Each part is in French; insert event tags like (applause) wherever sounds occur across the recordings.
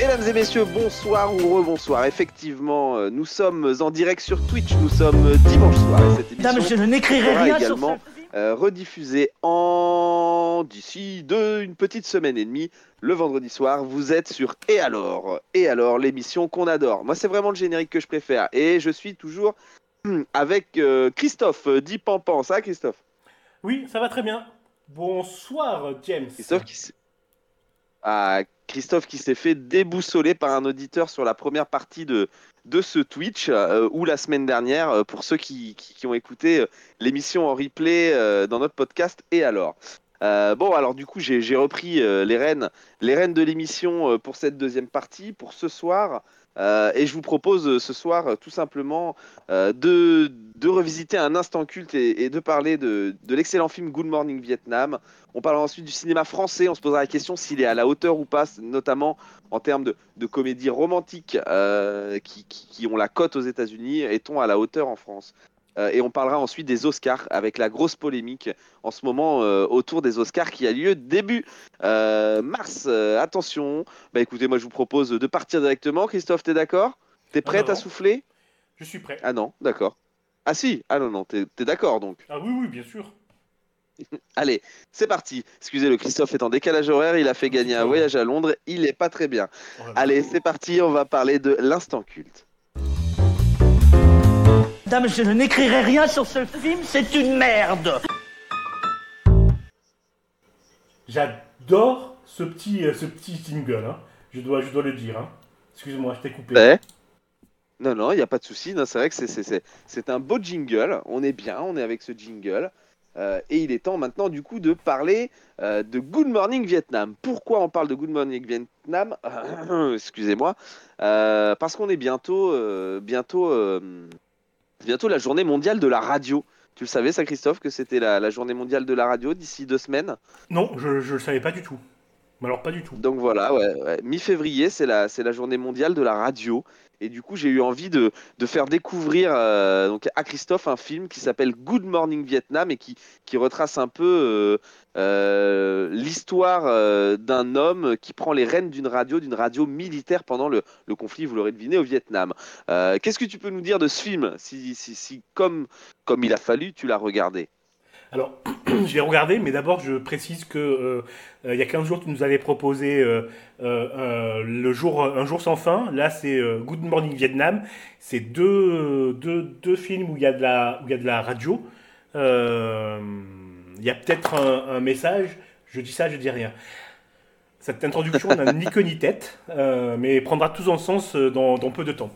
Mesdames et messieurs, bonsoir ou rebonsoir. Effectivement, euh, nous sommes en direct sur Twitch. Nous sommes dimanche soir et cette émission Dame, je n'écrirai sera rien également euh, rediffusée en d'ici une petite semaine et demie le vendredi soir. Vous êtes sur Et alors? Et alors, l'émission qu'on adore. Moi, c'est vraiment le générique que je préfère et je suis toujours (clears throat) avec euh, Christophe dit Pampan. Ça, Christophe? Oui, ça va très bien. Bonsoir, James. Christophe qui Ah, Christophe qui s'est fait déboussoler par un auditeur sur la première partie de, de ce Twitch euh, ou la semaine dernière euh, pour ceux qui, qui- ont écouté euh, l'émission en replay dans notre podcast et alors. Bon alors du coup j'ai repris les rênes les rênes de l'émission pour cette deuxième partie pour ce soir et je vous propose ce soir tout simplement de, de revisiter un instant culte et, et de parler de, de l'excellent film Good Morning Vietnam on parlera ensuite du cinéma français. On se posera la question s'il est à la hauteur ou pas, notamment en termes de, de comédies romantiques euh, qui, qui- qui ont la cote aux États-Unis. Est-on à la hauteur en France? Euh, Et on parlera ensuite des Oscars avec la grosse polémique en ce moment euh, autour des Oscars qui a lieu début mars. Attention. Bah écoutez, moi je vous propose de partir directement. Christophe, t'es d'accord? T'es prête à souffler? Je suis prêt. Ah non, d'accord. Ah si, ah non, non, t'es t'es d'accord donc. Ah oui, oui, bien sûr. (laughs) Allez, c'est parti. Excusez, le Christophe est en décalage horaire, il a fait gagner un voyage à Londres, il est pas très bien. Oh. Allez, c'est parti, on va parler de l'instant culte. Dame, je n'écrirai rien sur ce film, c'est une merde. J'adore ce petit, euh, ce petit single. hein. Je, dois, je dois le dire. hein. Excuse-moi, je t'ai coupé. Ouais. Non, non, il n'y a pas de souci. C'est vrai que c'est- un beau jingle. On est bien, on est avec ce jingle. Euh, et il est temps maintenant, du coup, de parler euh, de Good Morning Vietnam. Pourquoi on parle de Good Morning Vietnam? (coughs) Excusez-moi. Euh, parce qu'on est bientôt, bientôt, bientôt la journée mondiale de la radio. Tu le savais, ça, Christophe, que c'était la, la journée mondiale de la radio d'ici deux semaines? Non, je ne le savais pas du tout. Mais alors, pas du tout. Donc voilà, ouais, ouais. mi-février, c'est la, c'est la journée mondiale de la radio. Et du coup, j'ai eu envie de, de faire découvrir euh, donc à Christophe un film qui s'appelle Good Morning Vietnam et qui, qui retrace un peu euh, euh, l'histoire d'un homme qui prend les rênes d'une radio, d'une radio militaire pendant le, le conflit, vous l'aurez deviné, au Vietnam. Qu'est-ce que tu peux nous dire de ce film? Si, si, si comme, comme il a fallu, tu l'as regardé Alors, (clears throat) je l'ai regardé, mais d'abord, je précise que euh, euh, il y a 15 jours, tu nous avais proposé euh, euh, le jour, Un jour sans fin. Là, c'est Good Morning Vietnam. C'est deux, deux, deux films où il y a de la, où il y a de la radio. Il y a peut-être un, un message. Je dis ça, je dis rien. Cette introduction n'a ni queue ni tête, mais prendra tout son sens dans, dans peu de temps.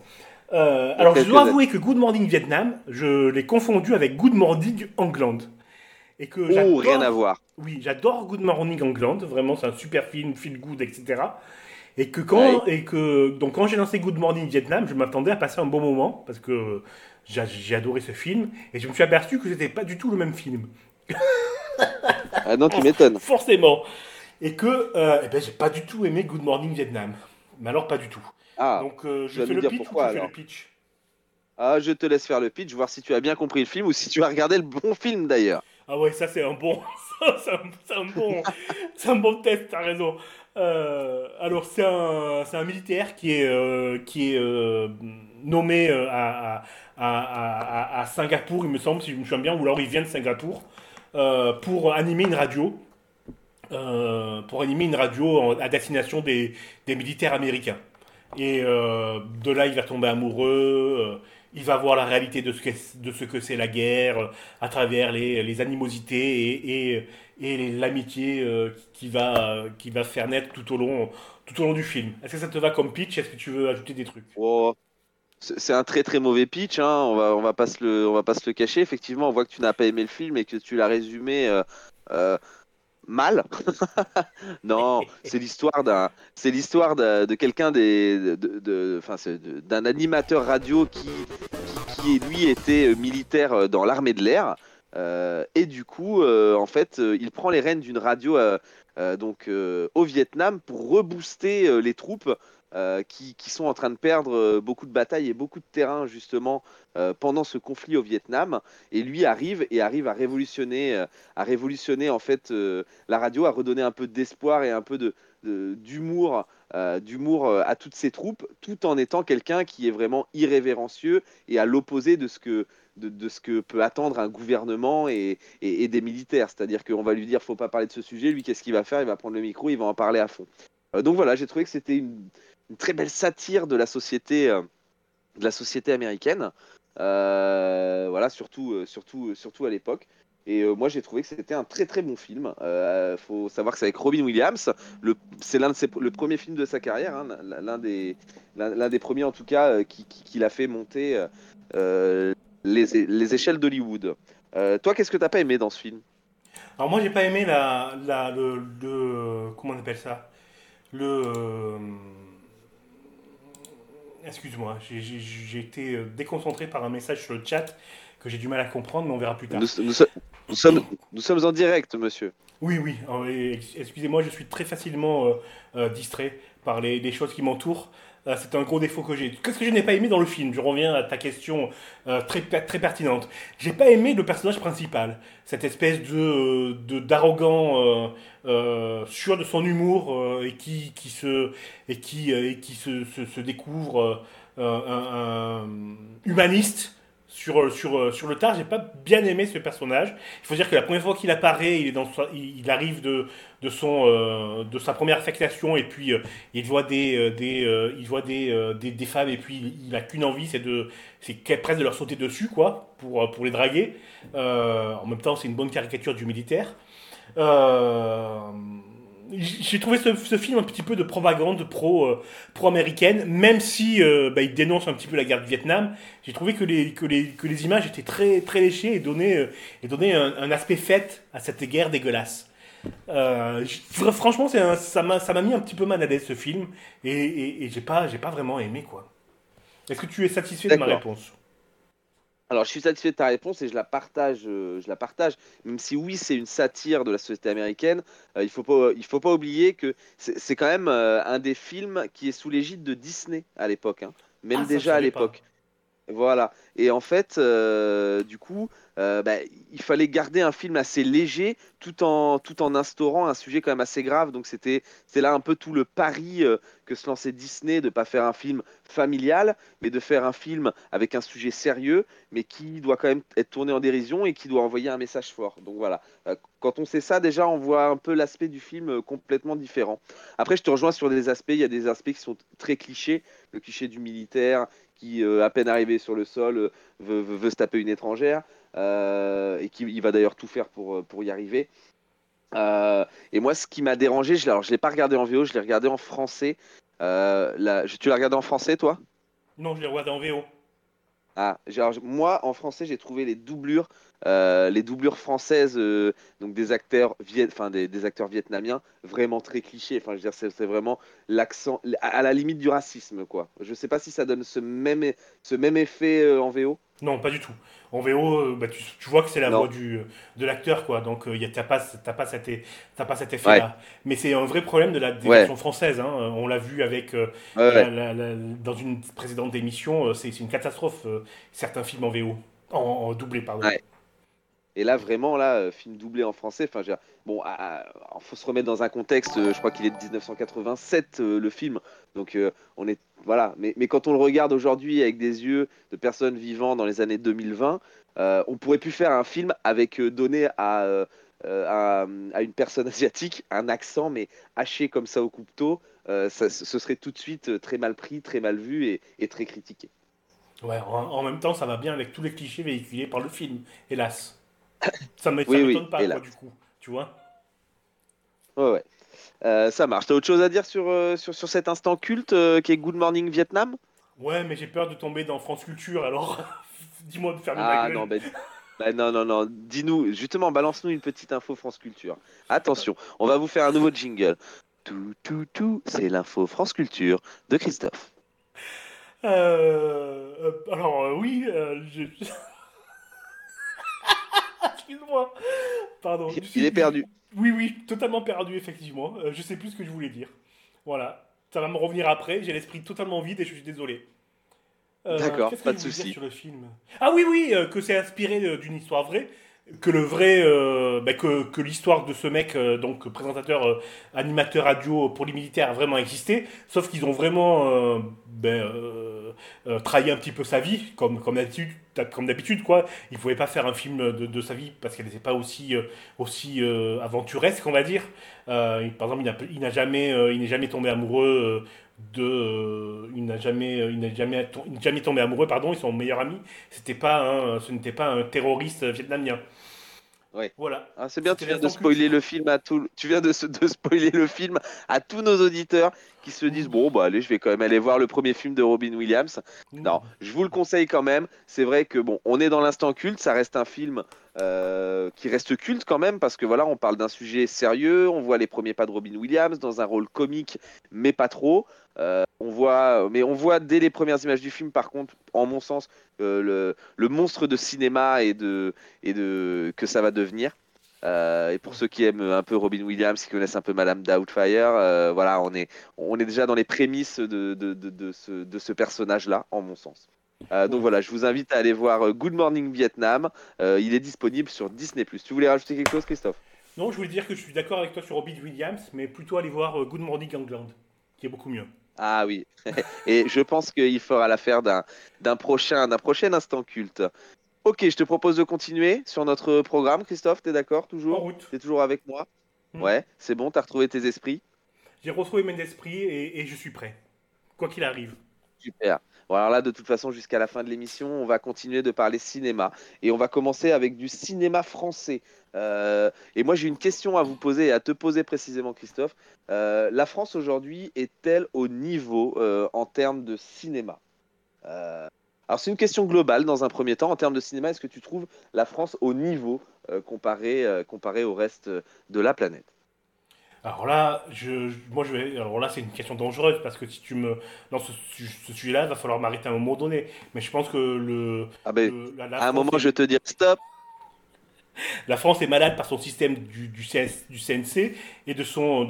Alors, je dois avouer que Good Morning Vietnam, je l'ai confondu avec Good Morning England. Et que Oh, rien à voir. Oui, j'adore Good Morning England, vraiment c'est un super film, feel good, etc. Et que quand, et que, donc quand j'ai lancé Good Morning Vietnam, je m'attendais à passer un bon moment, parce que j'ai adoré ce film, et je me suis aperçu que c'était pas du tout le même film. (laughs) Ah non, tu m'étonnes. (laughs) Forcément. Et que, euh, eh ben, j'ai pas du tout aimé Good Morning Vietnam. Mais alors pas du tout. Ah. donc euh, je fais le pitch pourquoi, ou tu fais le pitch? Ah, je te laisse faire le pitch, voir si tu as bien compris le film ou si tu as regardé le bon film d'ailleurs. Ah ouais, ça c'est un bon, (laughs) c'est un, un un bon test, t'as raison. Euh, alors c'est un, un militaire qui est, euh, qui est euh, nommé à, à, à, Singapour, il me semble, si je me souviens bien, ou alors il vient de Singapour, pour animer une radio, pour animer une radio à destination des, des militaires américains. Et de là, il va tomber amoureux, il va voir la réalité de ce qu'est- de ce que c'est la guerre, euh, à travers les, les animosités et, et, l'amitié euh, qui, va, qui va faire naître tout au long, tout au long du film. Est-ce que ça te va comme pitch? Est-ce que tu veux ajouter des trucs? Oh, C'est un très très mauvais pitch, hein. on, va, on, va pas se le, on va pas se le cacher. Effectivement, on voit que tu n'as pas aimé le film et que tu l'as résumé euh, mal. (laughs) non, c'est l'histoire d'un, de quelqu'un d'un animateur radio qui, qui, lui était euh, militaire euh, dans l'armée de l'air. Euh, et du coup, en fait, il prend les rênes d'une radio donc euh, au Vietnam pour rebooster euh, les troupes euh, qui, sont en train de perdre euh, beaucoup de batailles et beaucoup de terrain justement euh, pendant ce conflit au Vietnam. Et lui arrive et arrive à révolutionner, euh, à révolutionner en fait euh, la radio, à redonner un peu d'espoir et un peu de, d'humour d'humour à toutes ses troupes, tout en étant quelqu'un qui est vraiment irrévérencieux et à l'opposé de ce que de, ce que peut attendre un gouvernement et, des militaires. C'est-à-dire qu'on va lui dire faut pas parler de ce sujet, lui qu'est-ce qu'il va faire? Il va prendre le micro, il va en parler à fond. donc voilà, j'ai trouvé que c'était une, très belle satire de la société, de la société américaine. voilà, surtout, surtout, surtout à l'époque. Et euh, moi, j'ai trouvé que c'était un très très bon film. Il euh, faut savoir que c'est avec Robin Williams. C'est l'un de ses, le premier film de sa carrière, hein, l'un des, l'un des premiers en tout cas euh, qui, qui, l'a fait monter les, les, échelles d'Hollywood. toi, qu'est-ce que t'as pas aimé dans ce film? Alors moi, j'ai pas aimé la, la le, comment on appelle ça? Le Excuse-moi, j'ai été déconcentré par un message sur le chat que j'ai du mal à comprendre, mais on verra plus tard. Nous, sommes, nous sommes en direct, monsieur. Oui, oui. Excusez-moi, je suis très facilement euh, euh, distrait par les, choses qui m'entourent. Euh, c'est un gros défaut que j'ai. Qu'est-ce que je n'ai pas aimé dans le film? Je reviens à ta question très, très pertinente. J'ai pas aimé le personnage principal, cette espèce de d'arrogant sûr de son humour et qui, qui se et qui et qui se, se, découvre un, humaniste sur, euh, sur, euh, sur le tard, j'ai pas bien aimé ce personnage. Il faut dire que la première fois qu'il apparaît, il, est dans, il arrive de, de, son, euh, de sa première affectation et puis il voit des, des, il voit des, des, des, femmes et puis il a qu'une envie, c'est de, c'est presque de leur sauter dessus quoi, pour, pour les draguer. en même temps, c'est une bonne caricature du militaire. Euh, j'ai trouvé ce, film un petit peu de propagande pro, euh, pro américaine, même si euh, bah, il dénonce un petit peu la guerre du Vietnam. J'ai trouvé que les, que, les, que les images étaient très, très léchées et donnaient, euh, et donnaient un, aspect fête à cette guerre dégueulasse. franchement, un, ça m'a mis un petit peu mal à l'aise ce film et, et, et j'ai pas, pas vraiment aimé quoi. Est-ce que tu es satisfait de ma réponse? Alors, je suis satisfait de ta réponse et je la partage. Euh, je la partage. Même si oui, c'est une satire de la société américaine, euh, il faut pas, il faut pas oublier que c'est quand même euh, un des films qui est sous l'égide de Disney à l'époque, hein. même ah, déjà à l'époque. Voilà. Et en fait, du coup, euh, bah, il fallait garder un film assez léger tout en, tout en instaurant un sujet quand même assez grave. Donc c'était là un peu tout le pari euh, que se lançait Disney de ne pas faire un film familial, mais de faire un film avec un sujet sérieux, mais qui doit quand même être tourné en dérision et qui doit envoyer un message fort. Donc voilà, euh, quand on sait ça, déjà on voit un peu l'aspect du film complètement différent. Après, je te rejoins sur des aspects, il y a des aspects qui sont très clichés, le cliché du militaire qui, à peine arrivé sur le sol, veut, veut se taper une étrangère. Euh, et qui il va d'ailleurs tout faire pour, euh, pour y arriver. Euh, et moi, ce qui m'a dérangé, je, alors je l'ai pas regardé en VO, je l'ai regardé en français. La, tu l'as regardé en français, toi? Non, je l'ai regardé en VO. Ah, moi, en français, j'ai trouvé les doublures, les doublures françaises, donc des acteurs, enfin des, des, acteurs vietnamiens, vraiment très clichés. Enfin, je veux dire, c'est vraiment l'accent, à la limite du racisme, quoi. Je sais pas si ça donne ce même, ce même effet en VO. Non, pas du tout. En VO, euh, bah, tu, vois que c'est la voix du, de l'acteur, quoi. Donc, euh, tu n'as pas, pas, cet, pas cet effet-là. Mais c'est un vrai problème de la version française. Hein. On l'a vu avec euh, dans une précédente émission. c'est une catastrophe, certains films en VO. En, doublé, pardon. Et là, vraiment, là, film doublé en français. Enfin, bon, il faut se remettre dans un contexte. Je crois qu'il est de 1987 le film, donc on est voilà, mais, quand on le regarde aujourd'hui avec des yeux de personnes vivant dans les années 2020, euh, on pourrait plus faire un film avec euh, donné euh, à, à, une personne (laughs) asiatique un accent, mais haché comme ça au couteau. Ça, ce serait tout de suite très mal pris, très mal vu et très critiqué. Ouais, en, même temps, ça va bien avec tous les clichés véhiculés par le film, hélas. Ça ne m'étonne pas, quoi, du coup, tu vois Ouais, ouais. Euh, ça marche. T'as autre chose à dire sur, euh, sur, sur, cet instant culte euh, qui est Good Morning Vietnam? Ouais, mais j'ai peur de tomber dans France Culture, alors (laughs) dis-moi de faire ah, non, ben, ben, non, non, non. Dis-nous, justement, balance-nous une petite info France Culture. Attention, on va vous faire un nouveau jingle. Tout, tout, tout, c'est l'info France Culture de Christophe. alors, oui, je... (laughs) Excuse-moi. Pardon. Il est perdu. Oui, oui, totalement perdu, effectivement. Euh, je sais plus ce que je voulais dire. Voilà. Ça va me revenir après. J'ai l'esprit totalement vide et je suis désolé. Euh, D'accord, pas de souci. Sur le film? Ah oui, oui, euh, que c'est inspiré d'une histoire vraie. Que le vrai euh, bah, que, que l'histoire de ce mec euh, donc présentateur euh, animateur radio pour les militaires a vraiment existé. Sauf qu'ils ont vraiment ben, trahi un petit peu sa vie comme comme d'habitude comme d'habitude quoi. Il pouvait pas faire un film de, sa vie parce qu'elle n'était pas aussi aussi aventuresque on va dire. Par exemple il n'a jamais il n'est jamais tombé amoureux de euh, il n'a jamais il n'a jamais il jamais tombé amoureux pardon ils sont meilleurs amis. C'était pas un, ce n'était pas un terroriste vietnamien. Ouais. voilà. Ah, c'est bien, tu viens de spoiler le film à tout, tu viens de, (laughs) de spoiler le film à tous nos auditeurs qui se disent bon bah allez, je vais quand même aller voir le premier film de Robin Williams. Non, je vous le conseille quand même. C'est vrai que bon, on est dans l'instant culte, ça reste un film euh, qui reste culte quand même parce que voilà, on parle d'un sujet sérieux, on voit les premiers pas de Robin Williams dans un rôle comique, mais pas trop. Euh, on voit, mais on voit dès les premières images du film, par contre, en mon sens, euh, le, le monstre de cinéma et de et de que ça va devenir. Euh, et pour ceux qui aiment un peu Robin Williams, qui connaissent un peu Madame Doubtfire, euh, voilà, on est, on est déjà dans les prémices de, de, de, de ce, de ce personnage-là, en mon sens. Euh, donc voilà, je vous invite à aller voir Good Morning Vietnam. Il est disponible sur Disney+. Tu voulais rajouter quelque chose, Christophe? Non, je voulais dire que je suis d'accord avec toi sur Robin Williams, mais plutôt aller voir Good Morning England, qui est beaucoup mieux. Ah oui. (laughs) et je pense qu'il fera l'affaire d'un d'un prochain, d'un prochain instant culte. Ok, je te propose de continuer sur notre programme, Christophe. T'es d'accord En toujours route. T'es toujours avec moi Mm. Ouais, c'est bon. T'as retrouvé tes esprits. J'ai retrouvé mes esprits et, et je suis prêt. Quoi qu'il arrive. Super. Bon, alors là, de toute façon, jusqu'à la fin de l'émission, on va continuer de parler cinéma. Et on va commencer avec du cinéma français. Euh, et moi, j'ai une question à vous poser et à te poser précisément, Christophe. Euh, la France aujourd'hui est-elle au niveau euh, en termes de cinéma? Alors, c'est une question globale dans un premier temps. En termes de cinéma, est-ce que tu trouves la France au niveau euh, comparé, euh, comparé au reste de la planète? Alors là, je, moi je vais. Alors là, c'est une question dangereuse parce que si tu me dans ce, su- ce sujet-là, il va falloir m'arrêter à un moment donné. Mais je pense que le, ah ben, le- la, la À un moment, est- je te dis stop. La France est malade par son système du, CNC et de son,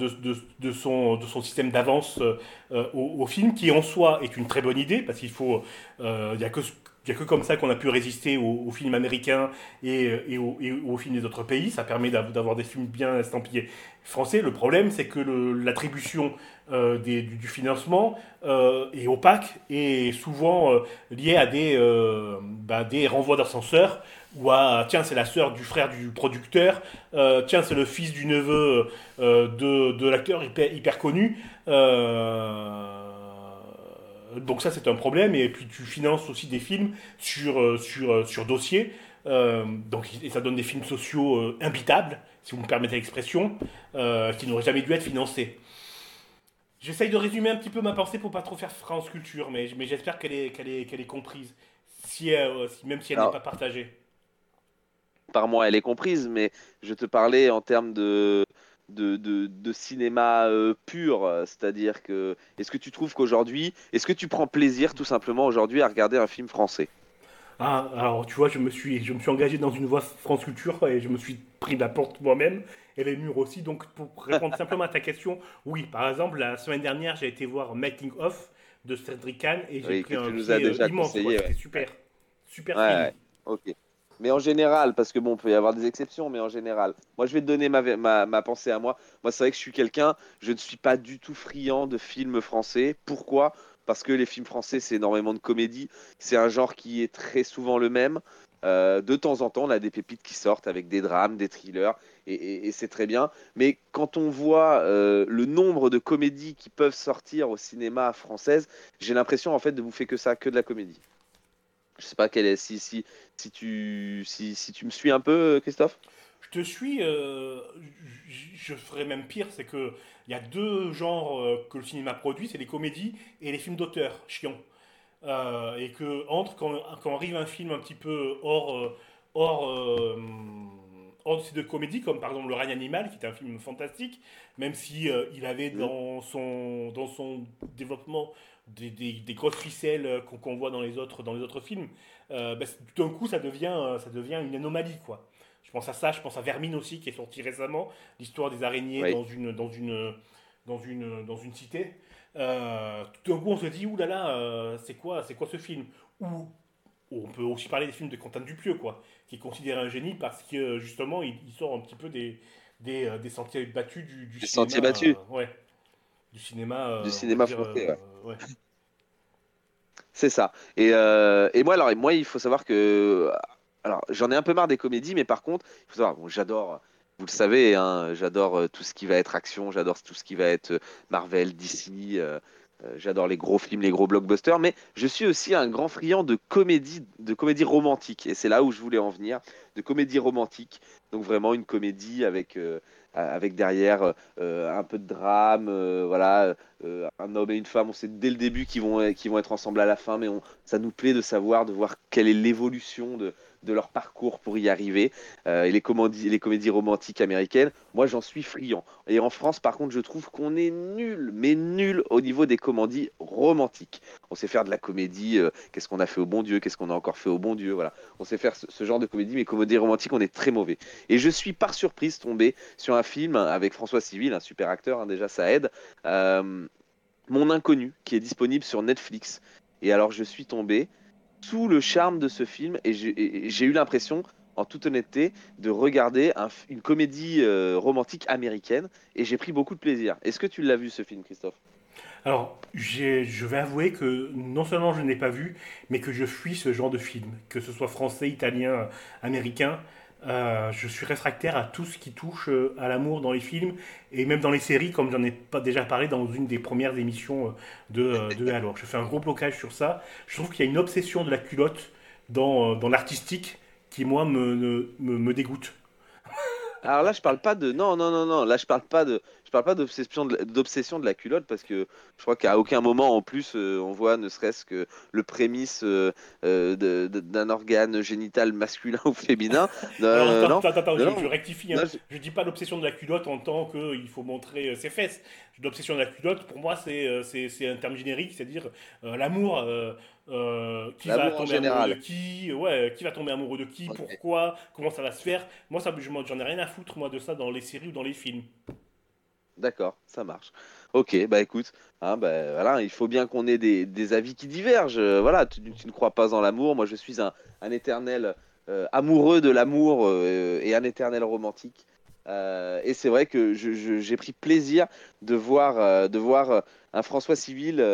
système d'avance euh, euh, au, film, qui en soi est une très bonne idée, parce qu'il faut. Il n'y a, que y a que comme ça qu'on a pu résister aux, films américains et, aux, films des autres pays. Ça permet d'av- d'avoir des films bien estampillés français. Le problème, c'est que l'attribution euh, du, financement euh, est opaque et souvent euh, liée à des, bah, des renvois d'ascenseur ou à tiens c'est la sœur du frère du producteur, tiens c'est le fils du neveu de, l'acteur hyper, connu. Donc ça c'est un problème et puis tu finances aussi des films sur, euh, sur, euh, sur dossier. Euh, donc, et ça donne des films sociaux euh, imbitables, si vous me permettez l'expression, euh, qui n'auraient jamais dû être financés. J'essaye de résumer un petit peu ma pensée pour pas trop faire France Culture, mais, mais j'espère qu'elle est, qu'elle est, qu'elle est comprise, si, si- même si elle n'est pas partagée. par moi, elle est comprise, mais je te parlais en termes de, de, de, de cinéma euh, pur. C'est-à-dire que, est-ce que tu trouves qu'aujourd'hui, est-ce que tu prends plaisir tout simplement aujourd'hui à regarder un film français? Ah, alors tu vois, je me suis, je me suis engagé dans une voie France Culture et je me suis pris la porte moi-même et les murs aussi. Donc pour répondre simplement à ta question, oui, par exemple, la semaine dernière, j'ai été voir Making of de Cédric Kahn et j'ai Oui, pris que un tu nous pied as déjà euh, immense. ouais. C'était super, super Ouais, film. ouais, ok. Mais en général, parce que bon, peut y avoir des exceptions, mais en général, moi je vais te donner ma, ma, ma pensée à moi. Moi, c'est vrai que je suis quelqu'un, je ne suis pas du tout friand de films français. Pourquoi? Parce que les films français, c'est énormément de comédie. C'est un genre qui est très souvent le même. Euh, de temps en temps, on a des pépites qui sortent avec des drames, des thrillers, et, c'est très bien. Mais quand on voit euh, le nombre de comédies qui peuvent sortir au cinéma française, j'ai l'impression en fait de bouffer que ça, que de la comédie. Je sais pas quelle est, si, si, si, tu, si, si tu me suis un peu, Christophe? Je te suis, euh, je ferais même pire, c'est que il y a deux genres euh, que le cinéma produit, c'est les comédies et les films d'auteur, chiants. Euh, et que entre quand, quand arrive un film un petit peu hors euh, hors euh, hors de ces deux comédies, comme par exemple Le règne animal, qui est un film fantastique, même si euh, il avait Mhm. dans son dans son développement des, des, des grosses ficelles euh, qu'on voit dans les autres dans les autres films, euh, bah, c'est- tout d'un coup ça devient euh, ça devient une anomalie quoi. Je pense à ça, je pense à Vermine aussi qui est sorti récemment, l'histoire des araignées Oui. dans une dans une dans une dans une cité. Euh, tout d'un coup on se dit ouh là là, euh, c'est quoi ce film? Ou on peut aussi parler des films de Quentin Dupieux, quoi, qui est considéré un génie parce que justement, il, sort un petit peu des, des, des sentiers battus du, du Des cinéma. sentiers battus. ouais. Du cinéma. euh, Du cinéma français, euh, ouais. (laughs) C'est ça. Et, euh, et moi, alors, et moi, il faut savoir que. Alors, j'en ai un peu marre des comédies, mais par contre, il faut savoir, bon, j'adore, vous le savez, hein, j'adore tout ce qui va être action, j'adore tout ce qui va être Marvel, DC, euh, euh, j'adore les gros films, les gros blockbusters, mais je suis aussi un grand friand de comédie, de comédie romantique. Et c'est là où je voulais en venir, de comédie romantique. Donc, vraiment une comédie avec. euh, avec derrière euh, un peu de drame, euh, voilà, euh, un homme et une femme, on sait dès le début qu'ils vont, être ensemble à la fin, mais ça nous plaît de savoir, de voir quelle est l'évolution de, de leur parcours pour y arriver. Euh, et les comédies, les comédies romantiques américaines, moi j'en suis friand. Et en France, par contre, je trouve qu'on est nul, mais nul au niveau des comédies romantiques. On sait faire de la comédie, euh, qu'est-ce qu'on a fait au bon Dieu, qu'est-ce qu'on a encore fait au bon Dieu. On sait faire ce, ce genre de comédie, mais comédie romantique, on est très mauvais. Et je suis par surprise tombé sur un film avec François Civil, un super acteur, hein, déjà ça aide. Euh, Mon Inconnu, qui est disponible sur Netflix. Et alors je suis tombé sous le charme de ce film et j'ai eu l'impression, en toute honnêteté, de regarder une comédie euh, romantique américaine et j'ai pris beaucoup de plaisir. Est-ce que tu l'as vu ce film, Christophe? Alors, je vais avouer que non seulement je n'ai pas vu, mais que je fuis ce genre de film, que ce soit français, italien, américain. Euh, je suis réfractaire à tout ce qui touche euh, à l'amour dans les films et même dans les séries, comme j'en ai pas déjà parlé dans une des premières émissions euh, de, de Alors. Je fais un gros blocage sur ça. Je trouve qu'il y a une obsession de la culotte dans, l'artistique qui, moi, me, me, dégoûte. Alors là, je parle pas de non non non non. Là, je parle pas de parle pas d'obsession de, d'obsession de la culotte parce que je crois qu'à aucun moment en plus euh, on voit ne serait-ce que le prémisse euh, euh, de- de- d'un organe génital masculin (laughs) ou féminin. Alors, Euh, attends, non. attends, attends, Non, je, non. je rectifie. hein. Non, je- Je dis pas l'obsession de la culotte en tant qu'il faut montrer ses fesses. L'obsession de la culotte, pour moi, c'est c'est- c'est un terme générique, c'est-à-dire l'amour. euh, qui va L'amour tomber amoureux de qui Ouais, qui va tomber amoureux de qui. Pourquoi Comment ça va se faire Moi, ça, je j'en ai rien à foutre moi de ça dans les séries ou dans les films. D'accord, ça marche. Ok, bah écoute, hein, bah, voilà, il faut bien qu'on ait des, des avis qui divergent. Euh, voilà, tu, ne crois pas en l'amour. Moi, je suis un, un éternel euh, amoureux de l'amour euh, et un éternel romantique. Et c'est vrai que j'ai pris plaisir de voir, de voir un François Civil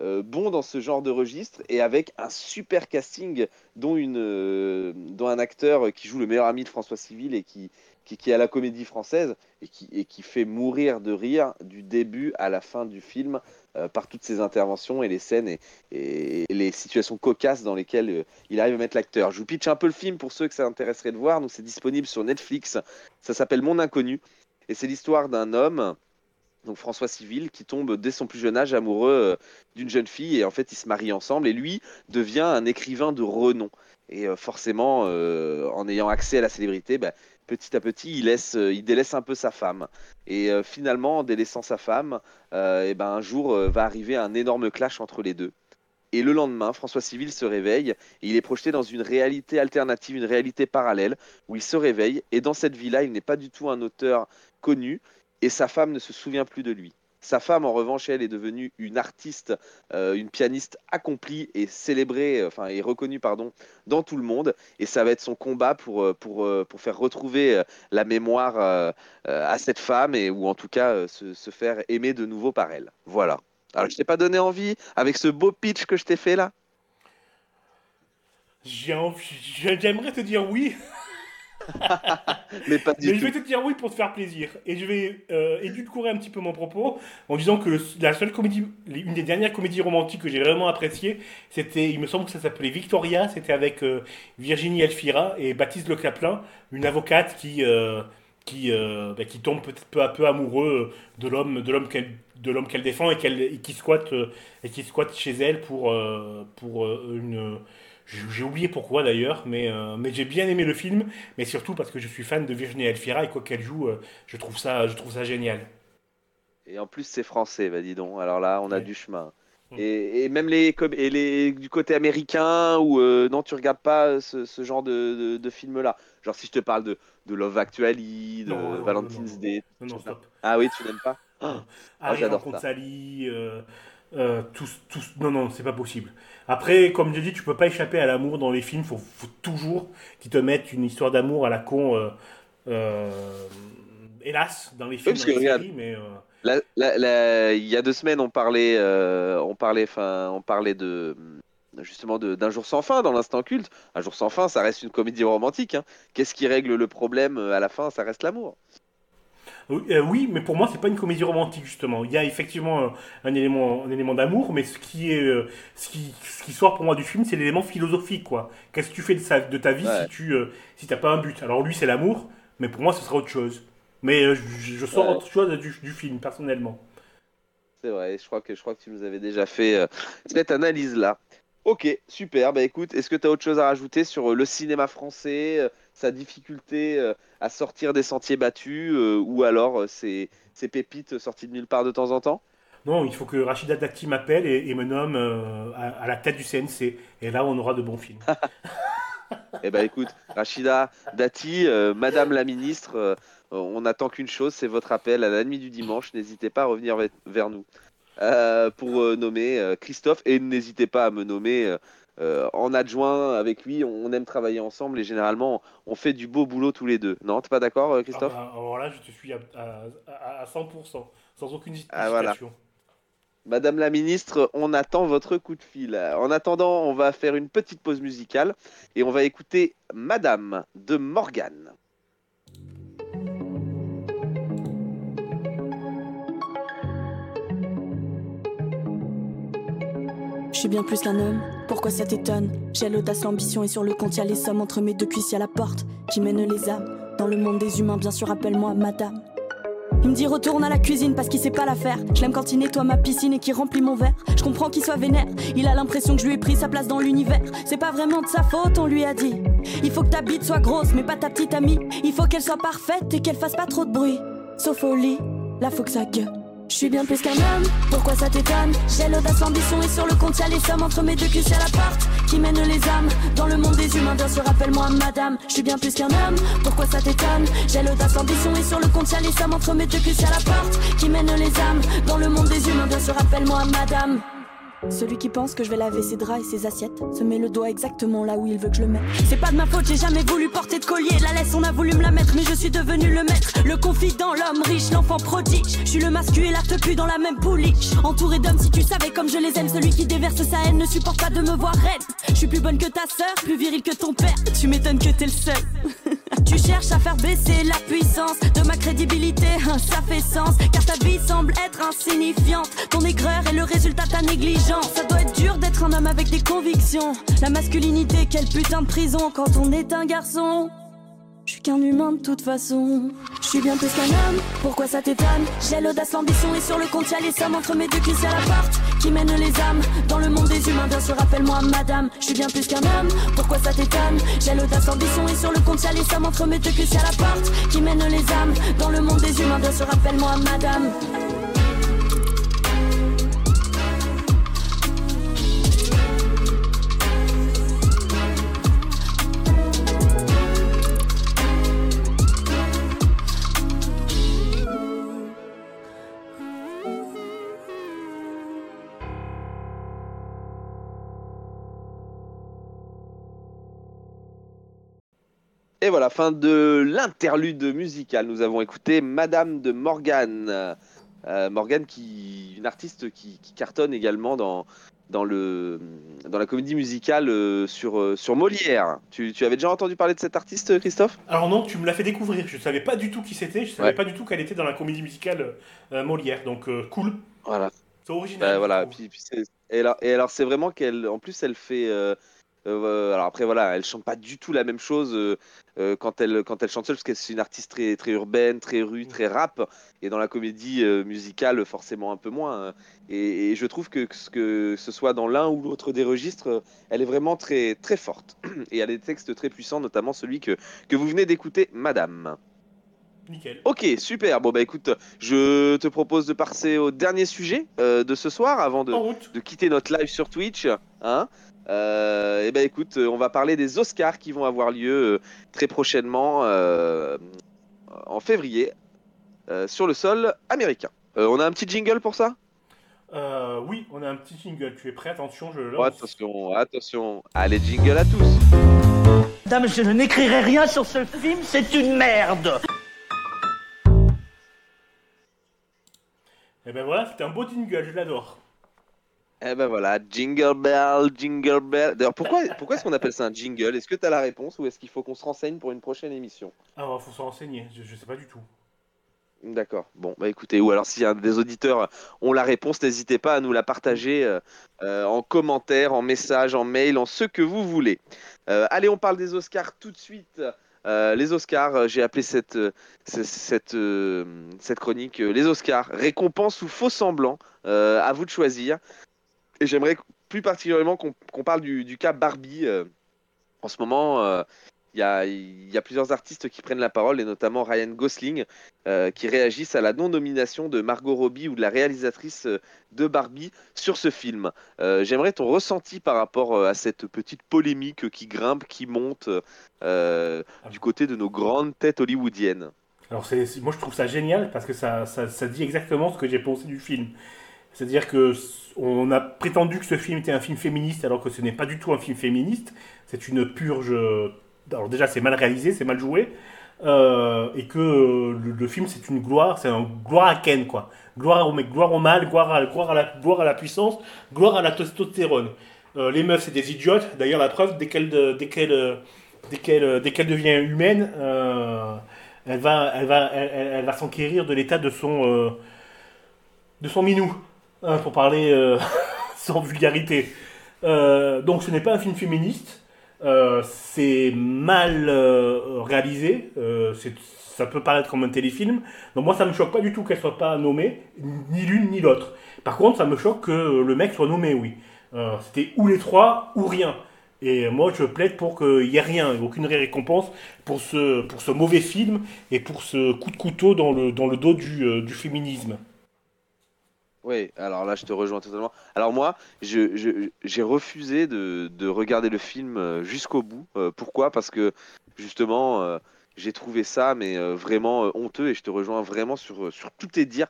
bon dans ce genre de registre et avec un super casting, dont, une, dont un acteur qui joue le meilleur ami de François Civil et qui, qui, est à la comédie française et qui, fait mourir de rire du début à la fin du film euh, par toutes ses interventions et les scènes et, les situations cocasses dans lesquelles euh, il arrive à mettre l'acteur. Je vous pitch un peu le film pour ceux que ça intéresserait de voir. Donc c'est disponible sur Netflix. Ça s'appelle Mon Inconnu et c'est l'histoire d'un homme. Donc François Civil qui tombe dès son plus jeune âge amoureux euh, d'une jeune fille et en fait ils se marient ensemble et lui devient un écrivain de renom et forcément en ayant accès à la célébrité bah, petit à petit, il, laisse, euh, il délaisse un peu sa femme. Et euh, finalement, en délaissant sa femme, euh, eh ben, un jour va arriver un énorme clash entre les deux. Et le lendemain, François Civil se réveille et il est projeté dans une réalité alternative, une réalité parallèle, où il se réveille. Et dans cette vie-là, il n'est pas du tout un auteur connu et sa femme ne se souvient plus de lui. Sa femme, en revanche, elle est devenue une artiste, euh, une pianiste accomplie et célébrée, euh, enfin et reconnue, pardon, dans tout le monde. Et ça va être son combat pour, euh, pour, pour faire retrouver la mémoire à cette femme et ou en tout cas se, se faire aimer de nouveau par elle. Voilà. Alors je t'ai pas donné envie avec ce beau pitch que je t'ai fait là? J'aimerais te dire oui, (laughs) (laughs) Mais pas du mais je tout. vais te dire oui pour te faire plaisir. Et je vais euh, édulcorer un petit peu mon propos en disant que le- la seule comédie, une des dernières comédies romantiques que j'ai vraiment appréciées, c'était, il me semble que ça s'appelait Victoria, c'était avec euh, Virginie Elfira et Baptiste Le Caplin, une avocate qui, euh, qui, euh, bah, qui tombe peut-être peu à peu amoureux de l'homme, de l'homme qu'elle de l'homme qu'elle défend et, qu'elle, qui squatte et qui squatte chez elle pour pour une j'ai oublié pourquoi d'ailleurs, mais, euh, mais j'ai bien aimé le film, mais surtout parce que je suis fan de Virginie Elfira et quoi qu'elle joue, euh, je, trouve ça, je trouve ça génial. Et en plus c'est français, bah dis donc. Alors là on a Ouais. du chemin. Et, et même les, et les du côté américain ou euh, non tu regardes pas ce, ce genre de, de, de film là. Genre si je te parle de, de Love Actually, de Non, non, non, Valentine's non, Day. Non, non, stop. Ah oui tu n'aimes pas? (gasps) Ah, j'adore ça. Sally, euh, tous, tous, non, non, c'est pas possible. Après, comme je dis, tu peux pas échapper à l'amour dans les films. Faut, faut toujours qu'ils te mettent une histoire d'amour à la con. euh, euh, hélas, dans les films, parce dans que les regarde, séries, mais La- la- la- il y a deux semaines, on parlait, on parlait, enfin, on parlait de justement de- d'un jour sans fin dans l'instant culte. Un jour sans fin, ça reste une comédie romantique. hein. Qu'est-ce qui règle le problème à la fin Ça reste l'amour. Oui, euh, oui, mais pour moi, c'est pas une comédie romantique, justement. Il y a effectivement euh, un élément, un élément d'amour, mais ce qui, est, euh, ce, qui, ce qui sort pour moi du film, c'est l'élément philosophique, quoi. Qu'est-ce que tu fais de, sa- de ta vie Ouais. si tu euh, si t'as pas un but? Alors lui, c'est l'amour, mais pour moi, ce sera autre chose. Mais je, je sors Ouais. autre chose du, du film, personnellement. C'est vrai. Je crois que je crois que tu nous avais déjà fait cette analyse là. Ok, super. Bah écoute, est-ce que tu as autre chose à rajouter sur le cinéma français, sa difficulté euh, à sortir des sentiers battus, euh, ou alors euh, ces pépites sorties de nulle part de temps en temps? Non, il faut que Rachida Dati m'appelle et, et me nomme à, à la tête du CNC. Et là, on aura de bons films. (laughs) Eh ben écoute, Rachida Dati, euh, Madame la ministre, euh, on n'attend qu'une chose, c'est votre appel à la nuit du dimanche. N'hésitez pas à revenir ve- vers nous euh, pour nommer Christophe et n'hésitez pas à me nommer euh, euh, en adjoint avec lui. On aime travailler ensemble et généralement on fait du beau boulot tous les deux. Non, t'es pas d'accord, euh, Christophe Ah, bah, alors là, je te suis à, à, à- à 100%, sans aucune hésitation. Ah, voilà. Madame la ministre, on attend votre coup de fil. En attendant, on va faire une petite pause musicale et on va écouter Madame de Morgane. Je suis bien plus qu'un homme, pourquoi ça t'étonne? J'ai l'audace, l'ambition et sur le compte y'a les sommes entre mes deux cuisses y'a la porte qui mène les âmes. Dans le monde des humains, bien sûr, appelle-moi madame. Il me dit retourne à la cuisine parce qu'il sait pas la faire. Je l'aime quand il nettoie ma piscine et qu'il remplit mon verre. Je comprends qu'il soit vénère. Il a l'impression que je lui ai pris sa place dans l'univers. C'est pas vraiment de sa faute, on lui a dit. Il faut que ta bite soit grosse, mais pas ta petite amie. Il faut qu'elle soit parfaite et qu'elle fasse pas trop de bruit. Sauf au lit, là faut que gueule. Je suis bien plus qu'un homme, pourquoi ça t'étonne? J'ai l'audace, l'ambition et sur le compte. Y'a les sommes entre mes deux cuisses y'a la porte qui mène les âmes dans le monde des humains. Bien sûr, rappelle-moi madame, je suis bien plus qu'un homme, pourquoi ça t'étonne? J'ai l'audace, l'ambition et sur le compte. Y'a les sommes entre mes deux cuisses y'a la porte qui mène les âmes dans le monde des humains. Bien sûr, rappelle-moi madame. Celui qui pense que je vais laver ses draps et ses assiettes se met le doigt exactement là où il veut que je le mette. C'est pas de ma faute, j'ai jamais voulu porter de collier. La laisse, on a voulu me la mettre, mais je suis devenu le maître. Le confident, l'homme riche, l'enfant prodige. Je suis le mascu et la te dans la même pouliche. Entouré d'hommes, si tu savais comme je les aime, celui qui déverse sa haine ne supporte pas de me voir raide. Je suis plus bonne que ta sœur, plus viril que ton père. Tu m'étonnes que t'es le seul. (laughs) Tu cherches à faire baisser la puissance de ma crédibilité, hein, ça fait sens. Car ta vie semble être insignifiante. Ton aigreur est le résultat de ta négligence. Ça doit être dur d'être un homme avec des convictions. La masculinité, quelle putain de prison quand on est un garçon. Je suis qu'un humain de toute façon. Je suis bien plus qu'un homme, pourquoi ça t'étonne? J'ai l'audace, l'ambition et sur le compte y'a les sommes entre mes deux cuisses y'a la porte qui mène les âmes dans le monde des humains. Bien sûr, rappelle-moi madame, je suis bien plus qu'un homme, pourquoi ça t'étonne? J'ai l'audace, l'ambition et sur le compte y'a les sommes entre mes deux cuisses y'a la porte qui mène les âmes dans le monde des humains. Bien sûr, rappelle-moi madame. Et voilà, fin de l'interlude musical. Nous avons écouté Madame de Morgane. Euh, Morgane, qui, une artiste qui, qui cartonne également dans, dans, le, dans la comédie musicale euh, sur, euh, sur Molière. Tu, tu avais déjà entendu parler de cette artiste, Christophe? Alors non, tu me l'as fait découvrir. Je savais pas du tout qui c'était. Je savais Ouais. pas du tout qu'elle était dans la comédie musicale euh, Molière. Donc cool. Voilà. C'est original. Bah, voilà. Puis, puis et, alors, et alors, c'est vraiment qu'elle, en plus, elle fait. Euh, alors après, voilà, elle chante pas du tout la même chose euh, euh, quand elle quand elle chante seule, parce que c'est une artiste très très urbaine, très rue, très rap. Et dans la comédie euh, musicale, forcément un peu moins. hein. Et, et je trouve que, que ce- que ce soit dans l'un ou l'autre des registres, elle est vraiment très très forte. (clears throat) Et elle a des textes très puissants, notamment celui que que vous venez d'écouter, Madame. Nickel. Ok, super. Bon bah écoute, je te propose de passer au dernier sujet euh, de ce soir avant de, de quitter notre live sur Twitch. Hein euh, et ben écoute, euh, on va parler des Oscars qui vont avoir lieu euh, très prochainement euh, en février euh, sur le sol américain. Euh, on a un petit jingle pour ça? Euh, oui, on a un petit jingle. Tu es prêt? Attention, je Oh, attention, attention. Allez, jingle à tous. Dame, je n'écrirai rien sur ce film, c'est une merde. Et ben voilà, c'était un beau jingle, je l'adore. Eh ben voilà, jingle bell, jingle bell. D'ailleurs, pourquoi, pourquoi est-ce qu'on appelle ça un jingle? Est-ce que tu as la réponse ou est-ce qu'il faut qu'on se renseigne pour une prochaine émission? Ah, il faut se renseigner, je, je sais pas du tout. D'accord. Bon, bah écoutez, ou alors s'il y a des auditeurs ont la réponse, n'hésitez pas à nous la partager euh, euh, en commentaire, en message, en mail, en ce que vous voulez. Euh, allez, on parle des Oscars tout de suite. les Oscars, j'ai appelé cette, cette, cette chronique les Oscars, récompense ou faux semblant. à vous de choisir. Et j'aimerais plus particulièrement qu'on parle du, cas Barbie. en ce moment, il y, a, plusieurs artistes qui prennent la parole, et notamment Ryan Gosling, euh, qui réagissent à la non-nomination de Margot Robbie ou de la réalisatrice euh, de Barbie sur ce film. Euh, j'aimerais ton ressenti par rapport à cette petite polémique qui grimpe, qui monte du côté de nos grandes têtes hollywoodiennes. Alors moi je trouve ça génial parce que ça dit exactement ce que j'ai pensé du film. C'est-à-dire que on a prétendu que ce film était un film féministe alors que ce n'est pas du tout un film féministe. C'est une purge alors déjà c'est mal réalisé, c'est mal joué, euh, et que euh, le, film c'est une gloire, c'est un gloire à Ken quoi, gloire au mal, gloire à, la, gloire à la puissance, gloire à la testostérone. Euh, les meufs c'est des idiotes. D'ailleurs la preuve dès qu'elle dès qu'elle dès devient humaine, elle va elle va elle, va s'enquérir de l'état de son de son minou, hein, pour parler (laughs) sans vulgarité. donc ce n'est pas un film féministe. Euh, c'est mal euh, réalisé, euh, ça peut paraître comme un téléfilm. Donc moi, ça me choque pas du tout qu'elle soit pas nommée, ni l'une ni l'autre. Par contre, ça me choque que le mec soit nommé, oui. C'était ou les trois ou rien. Et moi, je plaide pour qu'il n'y ait rien, aucune récompense pour ce, pour ce mauvais film et pour ce coup de couteau dans le, dans le dos du, du féminisme. Oui, alors là, je te rejoins totalement. Alors moi, j'ai refusé de, regarder le film euh, jusqu'au bout. Euh, pourquoi? Parce que justement, euh, j'ai trouvé ça mais vraiment honteux et je te rejoins vraiment sur, sur tous tes dires.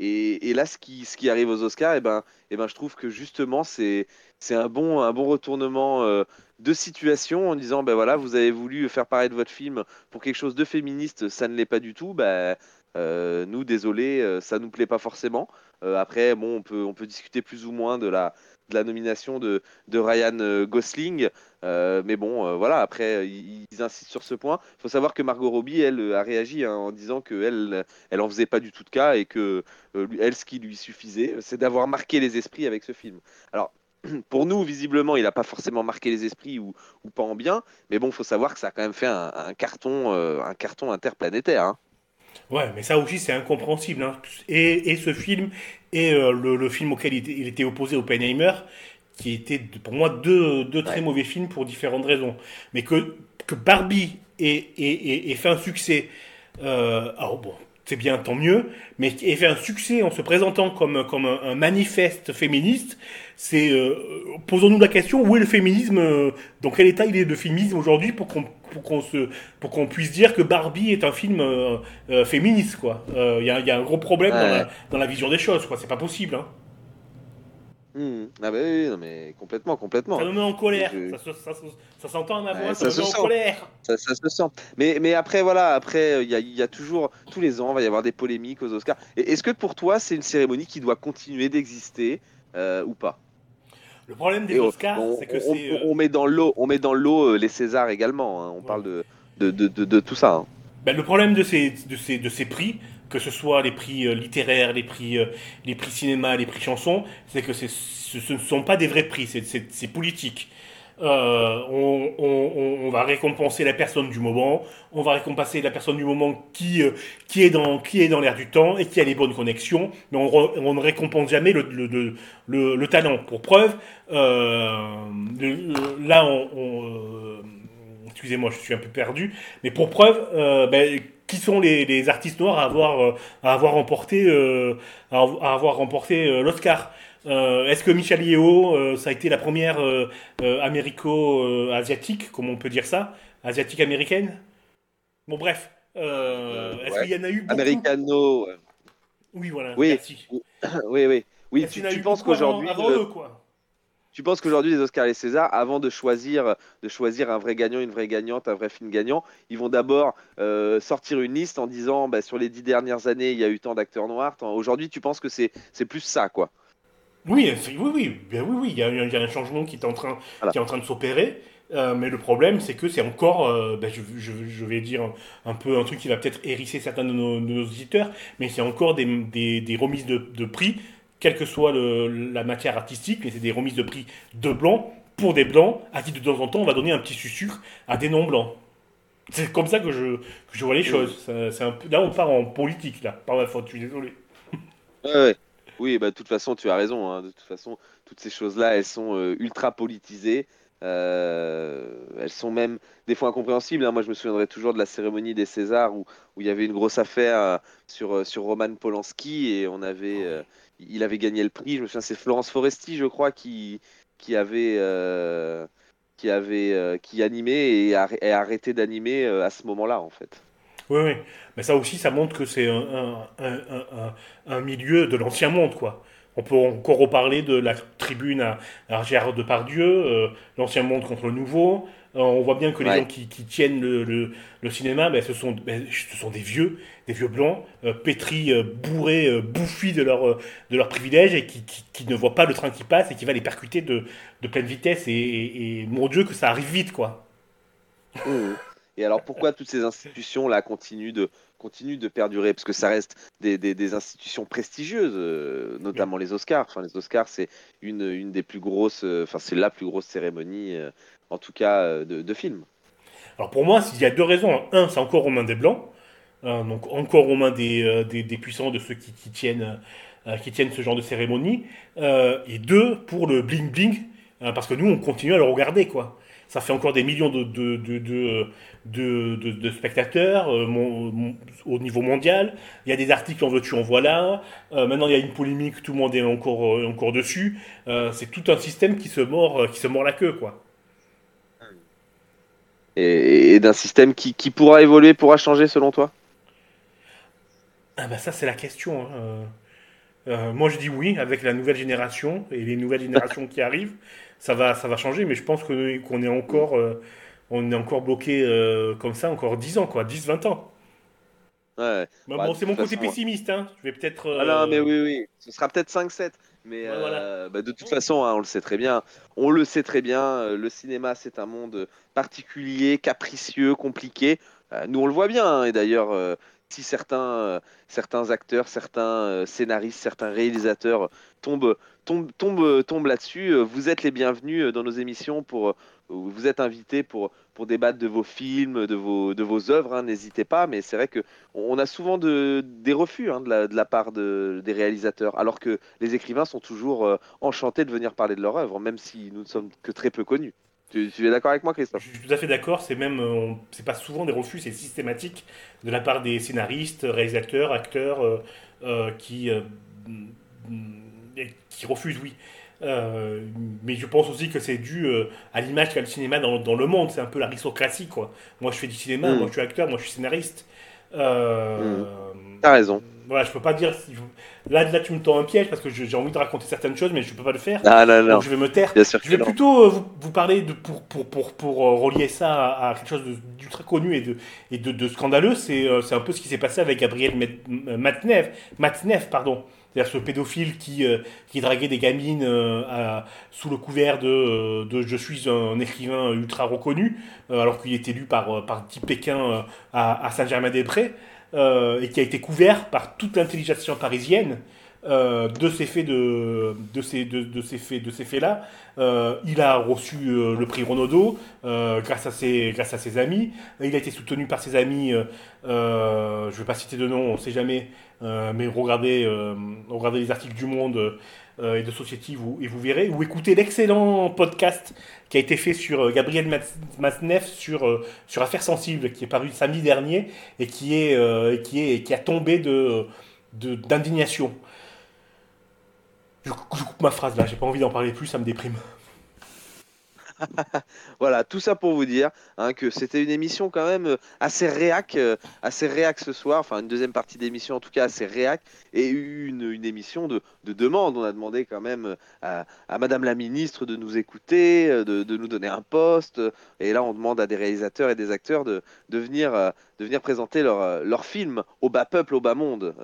Et, là, ce qui, ce qui arrive aux Oscars, et eh ben, eh ben, je trouve que justement, c'est un bon, un bon retournement de situation en disant, ben voilà, vous avez voulu faire paraître votre film pour quelque chose de féministe, ça ne l'est pas du tout. Ben, euh, nous, désolé, euh, ça nous plaît pas forcément. Euh, après, bon, on peut, discuter plus ou moins de la, nomination de, Ryan Gosling. mais bon, voilà, après, ils, insistent sur ce point. Il faut savoir que Margot Robbie, elle, a réagi hein, en disant qu'elle elle en faisait pas du tout de cas et que elle, ce qui lui suffisait, c'est d'avoir marqué les esprits avec ce film. Alors, (clears throat) pour nous, visiblement, il n'a pas forcément marqué les esprits ou, pas en bien, mais bon, il faut savoir que ça a quand même fait un, carton, un carton interplanétaire. Hein. Ouais, mais ça aussi c'est incompréhensible. Hein. Et, et, ce film et euh, le, film auquel il était, opposé, Oppenheimer, qui étaient pour moi deux, deux très mauvais films pour différentes raisons. Mais que, que Barbie ait, ait, fait un succès, euh, alors bon, c'est bien, tant mieux, mais ait fait un succès en se présentant comme, comme un, manifeste féministe, c'est euh, posons-nous la question où est le féminisme, euh, dans quel état il est de féminisme aujourd'hui pour qu'on pour qu'on se pour qu'on puisse dire que Barbie est un film euh, euh, féministe quoi. Il y a, y, a un gros problème dans, la, dans, la, vision des choses quoi. C'est pas possible. Hein. Mmh. Ah bah oui, non, mais complètement, complètement. Ça nous met en colère. Ça, ça, ça, s'entend à ma voix. ça, nous met en colère. Ça, se sent. Mais, mais après voilà, après il y a, y a, toujours tous les ans, il va y avoir des polémiques aux Oscars. Est-ce que pour toi c'est une cérémonie qui doit continuer d'exister euh, ou pas? Le problème des Oscars, c'est que c'est. On, met dans l'eau, on met dans l'eau les Césars également. Hein. On parle de de, de, de, tout ça. Hein. Ben, le problème de ces, de ces, de ces prix, que ce soit les prix euh, littéraires, les prix, euh, les prix cinéma, les prix chansons, c'est que ce, ce ne sont pas des vrais prix, c'est politique. Euh, on, on, on, va récompenser la personne du moment, on va récompenser la personne du moment qui, qui est dans, qui est dans l'air du temps et qui a les bonnes connexions, mais on, ne récompense jamais le, le, le, le talent. Pour preuve, euh, là, on, excusez-moi, je suis un peu perdu, mais pour preuve, euh, ben, qui sont les, artistes noirs à avoir, euh, à avoir remporté, euh, à avoir remporté l'Oscar? Est-ce que Michel Yeo, ça a été la première américo-asiatique, comment on peut dire ça? Asiatique-américaine? Bon, bref. Est-ce qu'il y en a eu beaucoup? Americano. Oui, voilà. Oui. Merci. oui, oui. Tu, penses qu'aujourd'hui, euh, tu penses qu'aujourd'hui les Oscars et les Césars, avant de choisir, de choisir un vrai gagnant, une vraie gagnante, un vrai film gagnant, ils vont d'abord euh, sortir une liste en disant, bah, sur les dix dernières années, il y a eu tant d'acteurs noirs. tant- Aujourd'hui, tu penses que c'est c'est plus ça, quoi? Oui, oui, oui, bien oui, oui, il y, a, il y a un changement qui est en train, Voilà. qui est en train de s'opérer. euh, mais le problème, c'est que c'est encore, euh, ben, je, je- je vais dire un, un peu un truc qui va peut-être hérisser certains de nos, de nos auditeurs, mais c'est encore des, des, des remises de, de prix, quelle que soit le- la matière artistique, mais c'est des remises de prix de blancs pour des blancs, à qui de temps en temps on va donner un petit sucre à des non-blancs. C'est comme ça que je, que je vois les choses. Ça- c'est un peu, là, on part en politique, là, par ma faute, je suis désolé. Ouais, ouais. Oui, bah, de toute façon, tu as raison. hein. De toute façon, toutes ces choses-là, elles sont euh, ultra politisées. Euh, elles sont même des fois incompréhensibles. hein. Moi, je me souviendrai toujours de la cérémonie des Césars où, où il y avait une grosse affaire euh, sur, sur Roman Polanski et on avait, euh, il avait gagné le prix. Je me souviens, c'est Florence Foresti, je crois, qui, qui avait, euh, qui avait, qui animait et a, et arrêté d'animer à ce moment-là, en fait. Oui, oui. Mais ça aussi, ça montre que c'est un, un, un, un- un milieu de l'ancien monde, quoi. On peut encore reparler de la tribune à, à Gérard Depardieu, euh, l'ancien monde contre le nouveau. Euh, on voit bien que les Ouais. gens qui, qui tiennent le, le- le cinéma, ben, ce, sont, ben, ce sont des vieux, des vieux blancs, euh, pétris, euh, bourrés, bouffis de leurs euh, de leurs privilèges et qui, qui, qui ne voient pas le train qui passe et qui va les percuter de, de pleine vitesse. Et, et- et mon Dieu, que ça arrive vite, quoi. Mhm. Et alors pourquoi toutes ces institutions-là continuent de, perdurer? Parce que ça reste des, institutions prestigieuses, euh, notamment les Oscars. Enfin, les Oscars, c'est une, des plus grosses, euh, enfin c'est la plus grosse cérémonie, euh, en tout cas, de, de films. Alors pour moi, il y a deux raisons. Un, c'est encore aux mains des Blancs, euh, donc encore aux mains des, puissants, de ceux qui, tiennent, qui tiennent ce genre de cérémonie. Et deux, pour le bling-bling, euh, parce que nous, on continue à le regarder, quoi. Ça fait encore des millions de, de, de, de, de- de- de spectateurs euh, mon- mon- au niveau mondial. Il y a des articles en veux-tu, en voilà. Euh, maintenant, il y a une polémique, tout le monde est encore, euh, encore dessus. Euh, c'est tout un système qui se mord, qui se mord la queue, quoi. Et, et d'un système qui, qui pourra évoluer, pourra changer selon toi? Ah bah ça c'est la question. hein. Moi je dis oui avec la nouvelle génération et les nouvelles générations qui arrivent, ça va ça va changer, mais je pense qu'on est encore euh, on est encore bloqué euh, comme ça encore 10 ans quoi, 10 20 ans. Ouais. Mais Bah, bon, c'est mon côté façon, pessimiste hein. Je vais peut-être euh, Ah non, mais oui, oui, ce sera peut-être 5-7. Mais Ouais, euh, voilà. bah, de toute façon, hein, on le sait très bien. On le sait très bien. euh, le cinéma, c'est un monde particulier, capricieux, compliqué. Euh, nous, on le voit bien. hein, et d'ailleurs, euh, si certains, euh, certains acteurs, certains euh, scénaristes, certains réalisateurs tombent, tombent là-dessus, euh, vous êtes les bienvenus euh, dans nos émissions pour. euh, vous êtes invités pour, débattre de vos films, de vos, de vos œuvres, hein, n'hésitez pas. Mais c'est vrai que on a souvent de, des refus hein, de, la, part de, des réalisateurs, alors que les écrivains sont toujours euh, enchantés de venir parler de leur œuvre, même si nous ne sommes que très peu connus. Tu, tu es d'accord avec moi, Christophe Je suis tout à fait d'accord, c'est même, euh, c'est pas souvent des refus, c'est systématique de la part des scénaristes, réalisateurs, acteurs euh, euh, qui, mm, qui refusent, oui. Mais je pense aussi que c'est dû à l'image qu'a le cinéma dans, dans le monde, c'est un peu l'aristocratie, quoi. Moi je fais du cinéma, Mm. moi je suis acteur, moi je suis scénariste. Euh, T'as raison. Voilà, je peux pas dire. si je- Là, là, tu me tends un piège parce que j'ai envie de raconter certaines choses, mais je peux pas le faire. Ah non, non, Donc je vais me taire. bien sûr Je vais non. plutôt euh, vous, vous parler de, pour, pour, pour, pour euh, relier ça à, quelque chose d'ultra connu et de, et de, de scandaleux. C'est un peu ce qui s'est passé avec Gabriel Matnev, Matnev pardon. C'est-à-dire ce pédophile qui, euh, draguait des gamines euh, sous le couvert de, euh, Je suis un écrivain ultra reconnu, alors qu'il était lu par, par 10 Pékin à, à Saint-Germain-des-Prés, et qui a été couvert par toute l'intelligence parisienne euh, de ces faits de, de ces de, ces faits de ces faits là il a reçu euh, le prix Renaudot euh, grâce à ses grâce à ses amis. Il a été soutenu par ses amis euh, euh, je vais pas citer de nom on sait jamais euh, mais regardez euh, regardez les articles du Monde euh, et de Society vous, et vous verrez ou écoutez l'excellent podcast qui a été fait sur euh, Gabriel Mas- Masneff sur euh, sur Affaires sensibles qui est paru samedi dernier et qui est euh, qui est qui a tombé de d'indignation ma phrase là, j'ai pas envie d'en parler plus, ça me déprime. (laughs) voilà, tout ça pour vous dire hein, que c'était une émission quand même euh, assez réac, euh, assez réac ce soir, enfin une deuxième partie d'émission en tout cas assez réac, et une, émission de, de demande. On a demandé quand même euh, à, Madame la Ministre de nous écouter, de, nous donner un poste, et là on demande à des réalisateurs et des acteurs de, venir, présenter leur, leur film au bas peuple, au bas monde,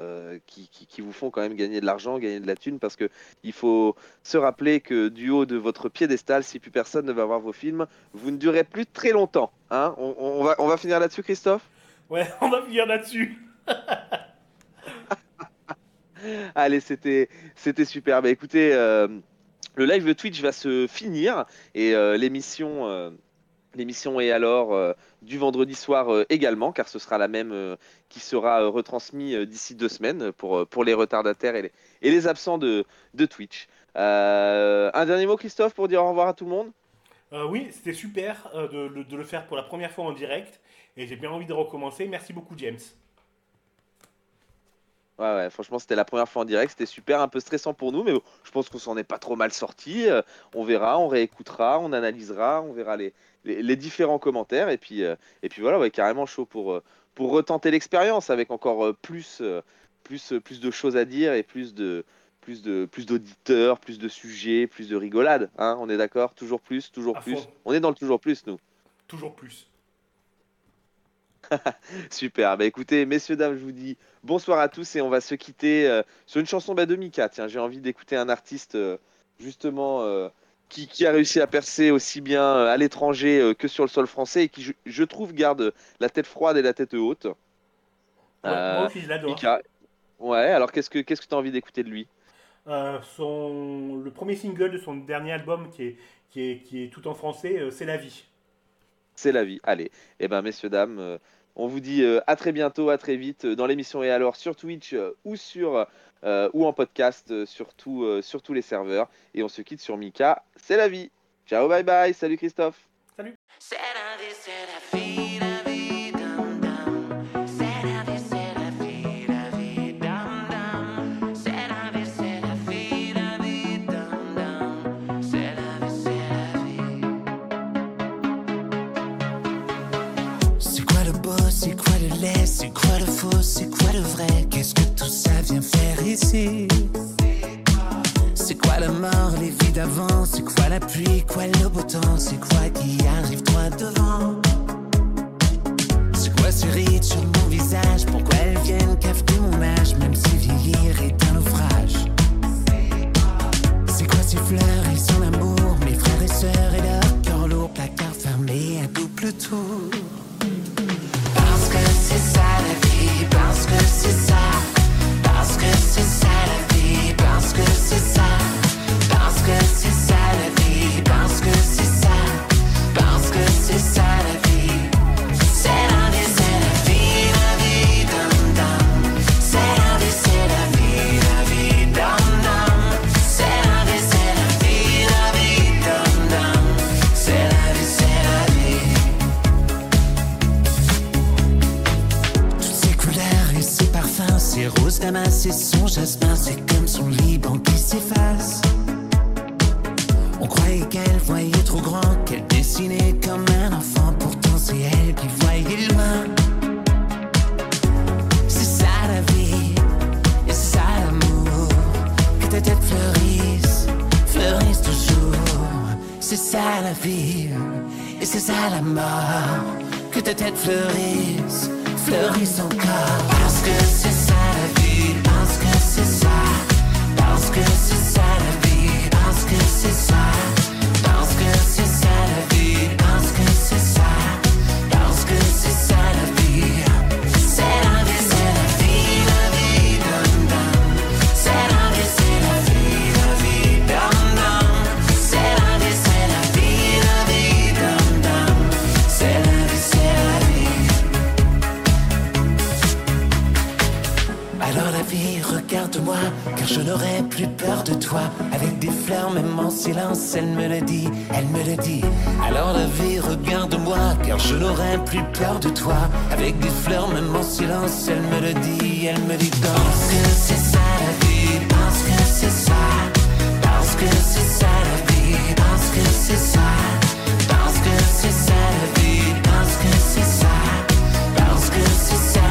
qui vous font quand même gagner de l'argent, gagner de la thune, parce que il faut se rappeler que du haut de votre piédestal, si plus personne ne va voir vos films, vous ne durez plus très longtemps. Hein on, on va, on va finir là-dessus, Christophe? Ouais, (laughs) on va finir là-dessus. (laughs) Allez, c'était c'était super. Bah écoutez, euh, le live de Twitch va se finir et euh, l'émission euh, l'émission est alors du vendredi soir également, car ce sera la même qui sera retransmis euh, d'ici deux semaines pour, pour les retardataires et les, et les absents de, de Twitch. Un dernier mot, Christophe, pour dire au revoir à tout le monde? Euh, oui, c'était super euh, de, le faire pour la première fois en direct. Et j'ai bien envie de recommencer. Merci beaucoup, James. Ouais, ouais, franchement, c'était la première fois en direct, c'était super, un peu stressant pour nous, mais je pense qu'on s'en est pas trop mal sorti. Euh, on verra, on réécoutera, on analysera, on verra les, différents commentaires, et puis, et puis voilà, carrément chaud pour, retenter l'expérience avec encore plus de choses à dire et plus de plus de plus d'auditeurs, plus de sujets, plus de rigolades. Hein, on est d'accord? Toujours plus, toujours À plus? On est dans le toujours plus, nous. Toujours plus. (laughs) Super. Bah écoutez, messieurs, dames, je vous dis bonsoir à tous et on va se quitter euh, sur une chanson bah, de Mika. Tiens, j'ai envie d'écouter un artiste euh, justement euh, qui, qui a réussi à percer aussi bien à l'étranger que sur le sol français et qui, je, je trouve, garde la tête froide et la tête haute. Ouais, moi aussi, je l'adore. Mika. Ouais, alors qu'est-ce que qu'est-ce que tu as envie d'écouter de lui? Euh, son, le premier single de son dernier album, qui est, qui est, qui est tout en français, euh, c'est La vie. C'est la vie. Allez, eh ben messieurs, dames, euh, on vous dit euh, à très bientôt, à très vite euh, dans l'émission et alors sur Twitch euh, ou sur euh, ou en podcast euh, sur, tout, euh, sur tous les serveurs. Et on se quitte sur Mika. C'est la vie. Ciao, bye bye. Salut Christophe. C'est la vie, c'est la vie, la vie, c'est quoi le laid, c'est quoi le faux, c'est quoi le vrai? Qu'est-ce que tout ça vient faire ici? C'est quoi la mort, les vies d'avant? C'est quoi la pluie, quoi le beau temps? C'est quoi qui arrive droit devant? C'est quoi ces rides sur mon visage? Pourquoi elles viennent cafeter mon âge Même si vieillir est un naufrage? C'est quoi ces fleurs et son amour? Mes frères et sœurs et leur cœur lourd Placard fermé à double tour c'est ça la vie, parce que c'est ça. Parce que c'est ça la vie, parce que c'est ça. Ça la vie, et c'est ça la mort, que ta tête fleurisse, fleurisse encore. Parce que c'est n'aurai plus peur de toi. Avec des fleurs, même en silence, elle me le dit, elle me le dit. Alors la vie, regarde-moi, car je n'aurai plus peur de toi. Avec des fleurs, même en silence, elle me le dit, elle me dit Parce que c'est ça la vie, parce que c'est ça. Parce que c'est ça la vie, parce que c'est ça. Parce que c'est ça la vie, parce que c'est ça. Parce que c'est ça.